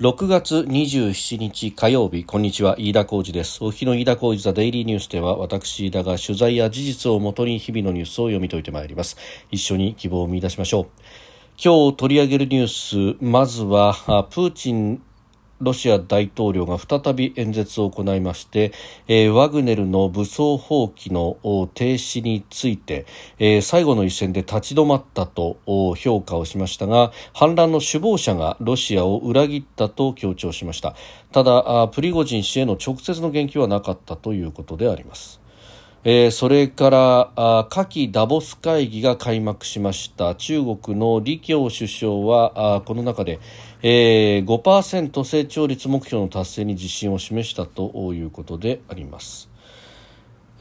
6月27日火曜日こんにちは飯田浩二です。お日の飯田浩二ザデイリーニュースでは私飯田が取材や事実をもとに日々のニュースを読み解いてまいります。一緒に希望を見出しましょう。今日取り上げるニュースまずはプーチンロシア大統領が再び演説を行いまして、えー、ワグネルの武装蜂起の停止について、えー、最後の一戦で立ち止まったと評価をしましたが反乱の首謀者がロシアを裏切ったと強調しました。ただプリゴジン氏への直接の言及はなかったということであります。えー、それから夏季ダボス会議が開幕しました。中国の李強首相はこの中で、えー、5%成長率目標の達成に自信を示したということであります。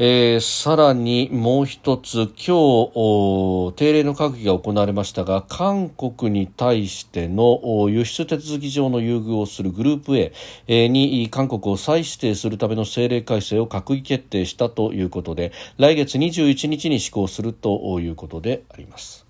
えー、さらにもう一つ、今日、定例の閣議が行われましたが、韓国に対しての輸出手続き上の優遇をするグループ A に韓国を再指定するための政令改正を閣議決定したということで、来月21日に施行するということであります。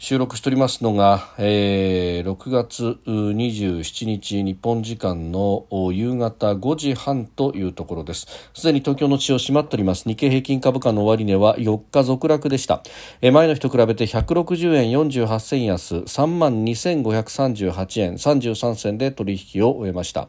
収録しておりますのが、えー、6月27日日本時間の夕方5時半というところです。すでに東京の地を閉まっております。日経平均株価の終値は4日続落でした、えー、前の日と比べて160円48銭安3万2538円33銭で取引を終えました。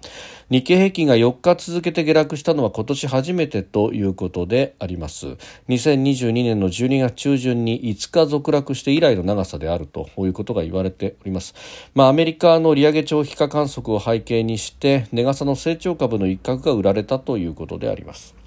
日経平均が4日続けて下落したのは今年初めてということであります。2022年の12月中旬に5日続落して以来の長さであるということが言われております。まあ、アメリカの利上げ長期化観測を背景にして、値傘の成長株の一角が売られたということであります。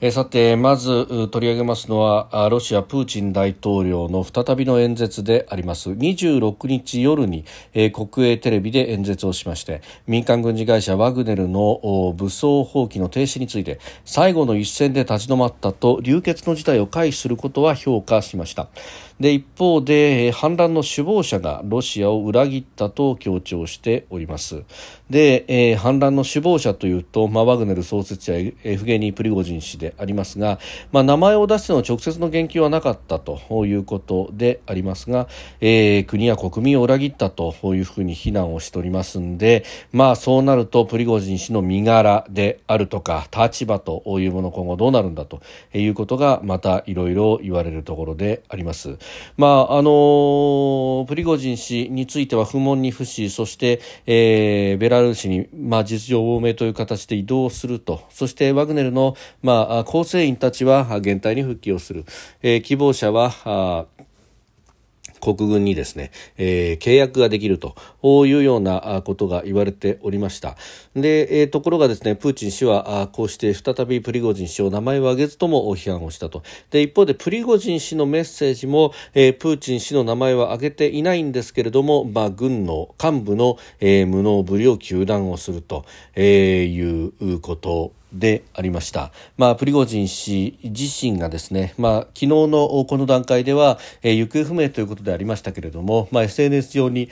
えさて、まず取り上げますのは、ロシアプーチン大統領の再びの演説であります。26日夜に、え国営テレビで演説をしまして、民間軍事会社ワグネルの武装蜂起の停止について、最後の一戦で立ち止まったと流血の事態を回避することは評価しました。で一方で反乱の首謀者がロシアを裏切ったと強調しておりますで、えー、反乱の首謀者というと、まあ、ワグネル創設者エフゲニー・プリゴジン氏でありますが、まあ、名前を出しての直接の言及はなかったということでありますが、えー、国や国民を裏切ったというふうに非難をしておりますんで、まあ、そうなるとプリゴジン氏の身柄であるとか立場というもの今後どうなるんだということがまたいろいろ言われるところであります。まああのプリゴジン氏については不問に付しそして、えー、ベラルーシに、まあ、実情亡命という形で移動すると。そしてワグネルの、まあ、構成員たちは減退に復帰をする、えー、希望者はあ国軍にですね、えー、契約ができるというようなことが言われておりました。で、えー、ところがですね、プーチン氏はこうして再びプリゴジン氏を名前を挙げずとも批判をしたと。で、一方でプリゴジン氏のメッセージも、えー、プーチン氏の名前は挙げていないんですけれども、まあ、軍の幹部の、えー、無能ぶりを糾弾をすると、えー、いうことでありました。まあ、プリゴジン氏自身がですね、まあ、昨日のこの段階では、えー、行方不明ということでありましたけれども、まあ、SNS 上に、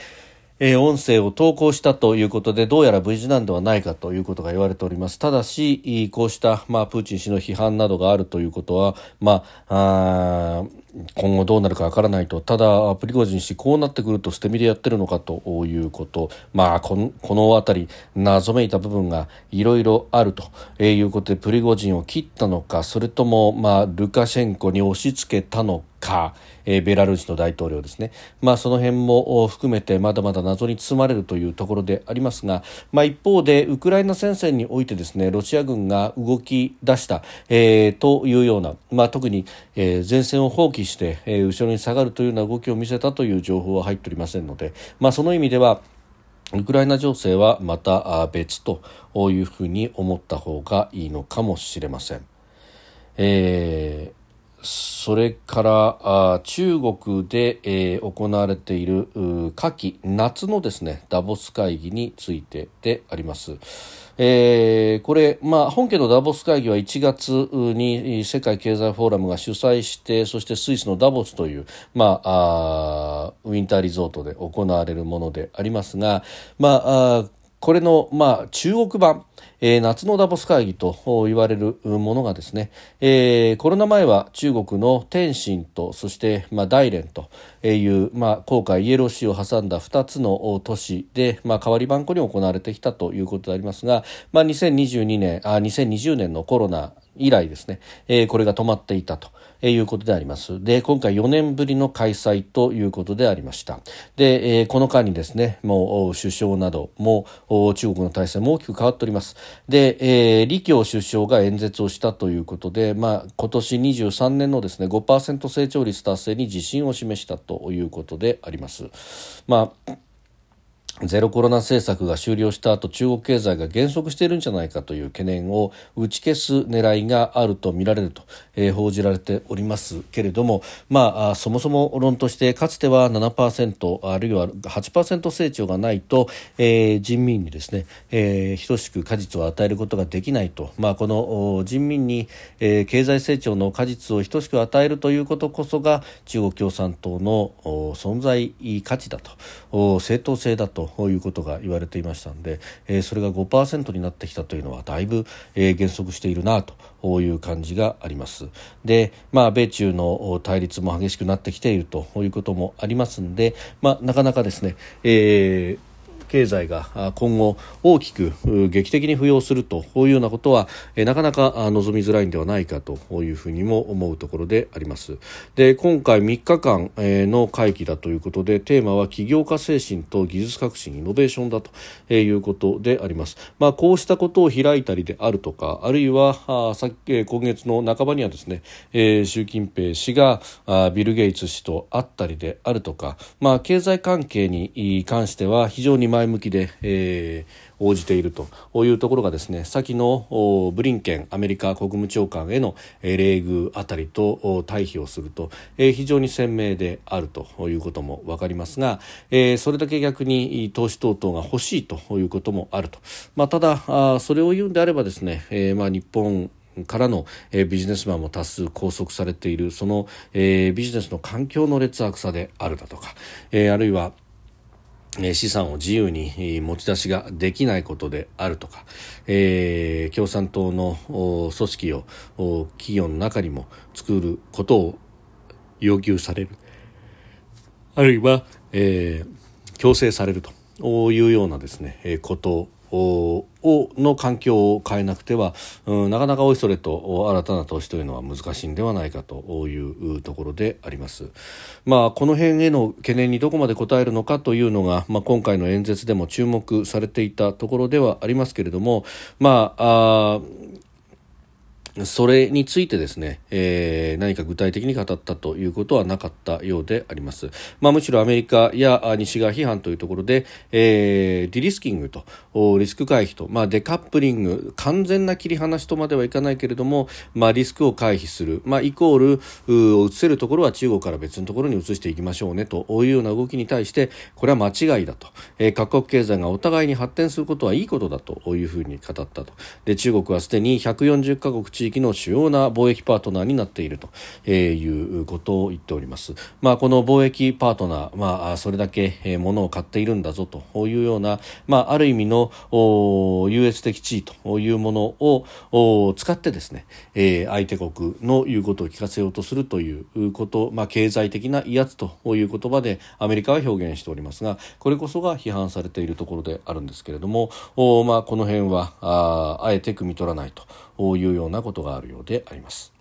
えー、音声を投稿したということで、どうやら無事なんではないかということが言われております。ただし、こうした、まあ、プーチン氏の批判などがあるということは、まあ、あ今後どうなるかわからないと。ただ、プリゴジン氏、こうなってくると捨て身でやってるのかということ。まあ、この、このあたり、謎めいた部分がいろいろあるということで、プリゴジンを切ったのか、それとも、まあ、ルカシェンコに押し付けたのか、か、えー、ベラルーシの大統領ですね、まあ、その辺も含めてまだまだ謎に包まれるというところでありますが、まあ、一方でウクライナ戦線においてですねロシア軍が動き出した、えー、というような、まあ、特に、えー、前線を放棄して、えー、後ろに下がるというような動きを見せたという情報は入っておりませんので、まあ、その意味ではウクライナ情勢はまた別というふうに思った方がいいのかもしれません。えーそれからあ中国で、えー、行われている夏季夏のですねダボス会議についてであります。えー、これ、まあ、本家のダボス会議は1月に世界経済フォーラムが主催してそしてスイスのダボスという、まあ、あウィンターリゾートで行われるものでありますが、まあ、あこれの、まあ、中国版、えー、夏のダボス会議と言われるものがですね、えー、コロナ前は中国の天津とそして、まあ、大連という、まあ、航海イエローシーを挟んだ2つの都市で、まあ、代わり番号に行われてきたということでありますが、まあ、2022年あ2020年のコロナ以来ですね、えー、これが止まっていたということであります。で、今回4年ぶりの開催ということでありました。で、えー、この間にですね、もう首相なども中国の体制も大きく変わっております。で、えー、李強首相が演説をしたということで、まあ、今年23年のですね、5%成長率達成に自信を示したということであります。まあゼロコロナ政策が終了した後中国経済が減速しているんじゃないかという懸念を打ち消す狙いがあるとみられると、えー、報じられておりますけれども、まあ、そもそも論としてかつては7%あるいは8%成長がないと、えー、人民にですね、えー、等しく果実を与えることができないと、まあ、この人民に、えー、経済成長の果実を等しく与えるということこそが中国共産党の存在価値だと。正当性だと。ということが言われていましたので、えー、それが5%になってきたというのはだいぶ、えー、減速しているなという感じがあります。で、まあ、米中の対立も激しくなってきているということもありますので、まあ、なかなかですね、えー経済が今後大きく劇的に浮揚するというようなことはなかなか望みづらいんではないかというふうにも思うところであります。で今回3日間の会期だということでテーマは起業家精神と技術革新イノベーションだということであります、まあ、こうしたことを開いたりであるとかあるいはさ今月の半ばにはですね習近平氏がビル・ゲイツ氏と会ったりであるとか、まあ、経済関係に関しては非常に前向きで、えー、応じていると。いうところがですね先のブリンケンアメリカ国務長官への礼遇あたりと対比をすると、えー、非常に鮮明であるということも分かりますが、えー、それだけ逆に投資等々が欲しいということもあると、まあ、ただあそれを言うんであればですね、えー、まあ日本からの、えー、ビジネスマンも多数拘束されているその、えー、ビジネスの環境の劣悪さであるだとか、えー、あるいは資産を自由に持ち出しができないことであるとか、えー、共産党の組織を企業の中にも作ることを要求される。あるいは、えー、強制されるというようなですねことをの環境を変えなくては、うん、なかなかおいそれと新たな投資というのは難しいんではないかというところであります。まあ、この辺への懸念にどこまで応えるのかというのが、まあ、今回の演説でも注目されていたところではありますけれども、まあ、あそれについてですね、えー、何か具体的に語ったということはなかったようであります。まあ、むしろアメリカや西側批判というところで、えー、ディリスキングとリスク回避と、まあ、デカップリング完全な切り離しとまではいかないけれども、まあ、リスクを回避する、まあ、イコール移せるところは中国から別のところに移していきましょうねというような動きに対してこれは間違いだと、えー、各国経済がお互いに発展することはいいことだというふうに語ったとで中国はすでに140カ国地域の主要な貿易パートナーになっているということを言っております。まあ、この貿易パートナー、まあ、それだけ物を買っているんだぞというような、まあ、ある意味の優越的地位というものを使ってですね、相手国の言うことを聞かせようとするということ、まあ、経済的な威圧という言葉でアメリカは表現しておりますがこれこそが批判されているところであるんですけれども、まあ、この辺はああえて汲み取らないというようなことことがあるようであります。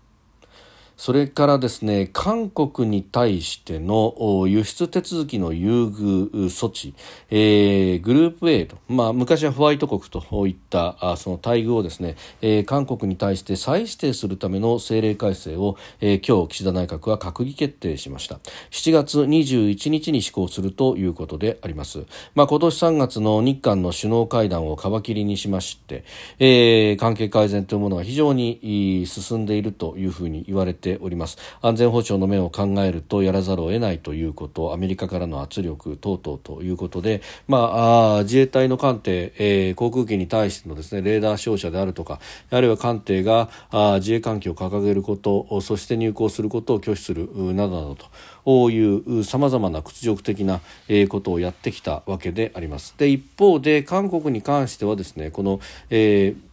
それからですね韓国に対しての輸出手続きの優遇措置、えー、グループ A と、まあ、昔はホワイト国といったあその待遇をですね、えー、韓国に対して再指定するための政令改正を、えー、今日岸田内閣は閣議決定しました。7月21日に施行するということであります、まあ、今年3月の日韓の首脳会談を皮切りにしまして、えー、関係改善というものが非常に進んでいるというふうに言われてております安全保障の面を考えるとやらざるを得ないということアメリカからの圧力等々ということで、まあ、自衛隊の艦艇、えー、航空機に対してのですねレーダー照射であるとかあるいは艦艇があ自衛艦機を掲げることそして入港することを拒否するなどなどというさまざまな屈辱的なことをやってきたわけであります。で一方で韓国に関してはですねこの、えー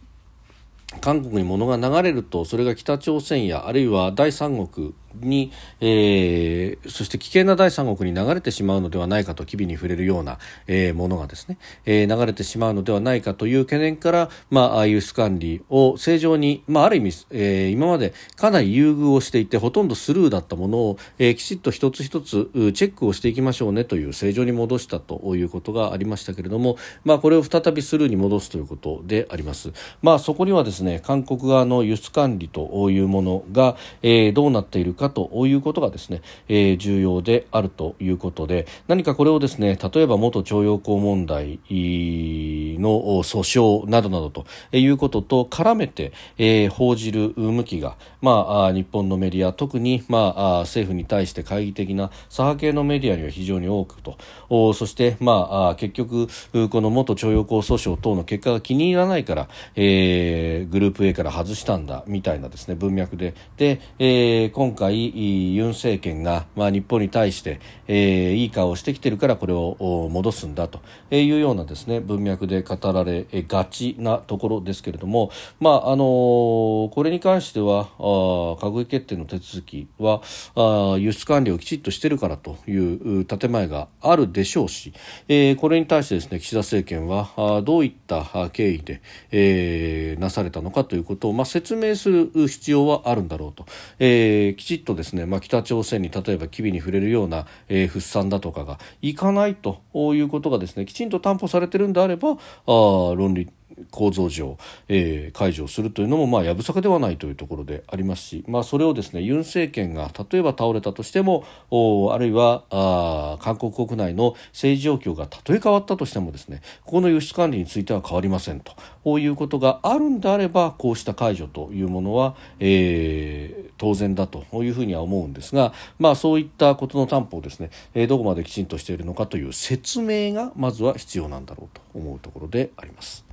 韓国に物が流れるとそれが北朝鮮やあるいは第三国に、えー、そして危険な第三国に流れてしまうのではないかと機微に触れるような、えー、ものがですね、えー、流れてしまうのではないかという懸念から、まあ、ああ輸出管理を正常に、まあ、ある意味、えー、今までかなり優遇をしていてほとんどスルーだったものを、えー、きちっと一つ一つチェックをしていきましょうねという正常に戻したということがありましたけれども、まあ、これを再びスルーに戻すということであります。まあ、そこにはですね韓国側の輸出管理というものが、えー、どうなっているかということがですね、えー、重要であるということで何かこれをですね例えば元徴用工問題の訴訟などなどということと絡めて、えー、報じる向きが、まあ、日本のメディア特に、まあ、政府に対して懐疑的な左派系のメディアには非常に多くとそして、まあ、結局この元徴用工訴訟等の結果が気に入らないから、えー、グループ A から外したんだみたいなですね文脈で。で、えー、今回ユン政権が、まあ、日本に対して、えー、いい顔をしてきてるからこれを戻すんだというようなですね文脈で語られがちなところですけれども、まああのー、これに関しては閣議決定の手続きはあ輸出管理をきちっとしてるからという建前があるでしょうし、えー、これに対してですね岸田政権はあどういった経緯で、えー、なされたのかということを、まあ、説明する必要はあるんだろうと、えー、きちっとですね、まあ、北朝鮮に例えば機微に触れるような、えー、物産だとかがいかないということがですねきちんと担保されてるんであればあ論理構造上、えー、解除するというのも、まあ、やぶさかではないというところでありますし、まあ、それをですねユン政権が例えば倒れたとしてもあるいはあ韓国国内の政治状況がたとえ変わったとしてもですねここの輸出管理については変わりませんとこういうことがあるんであればこうした解除というものは、えー、当然だというふうには思うんですが、まあ、そういったことの担保をですね、えー、どこまできちんとしているのかという説明がまずは必要なんだろうと思うところであります。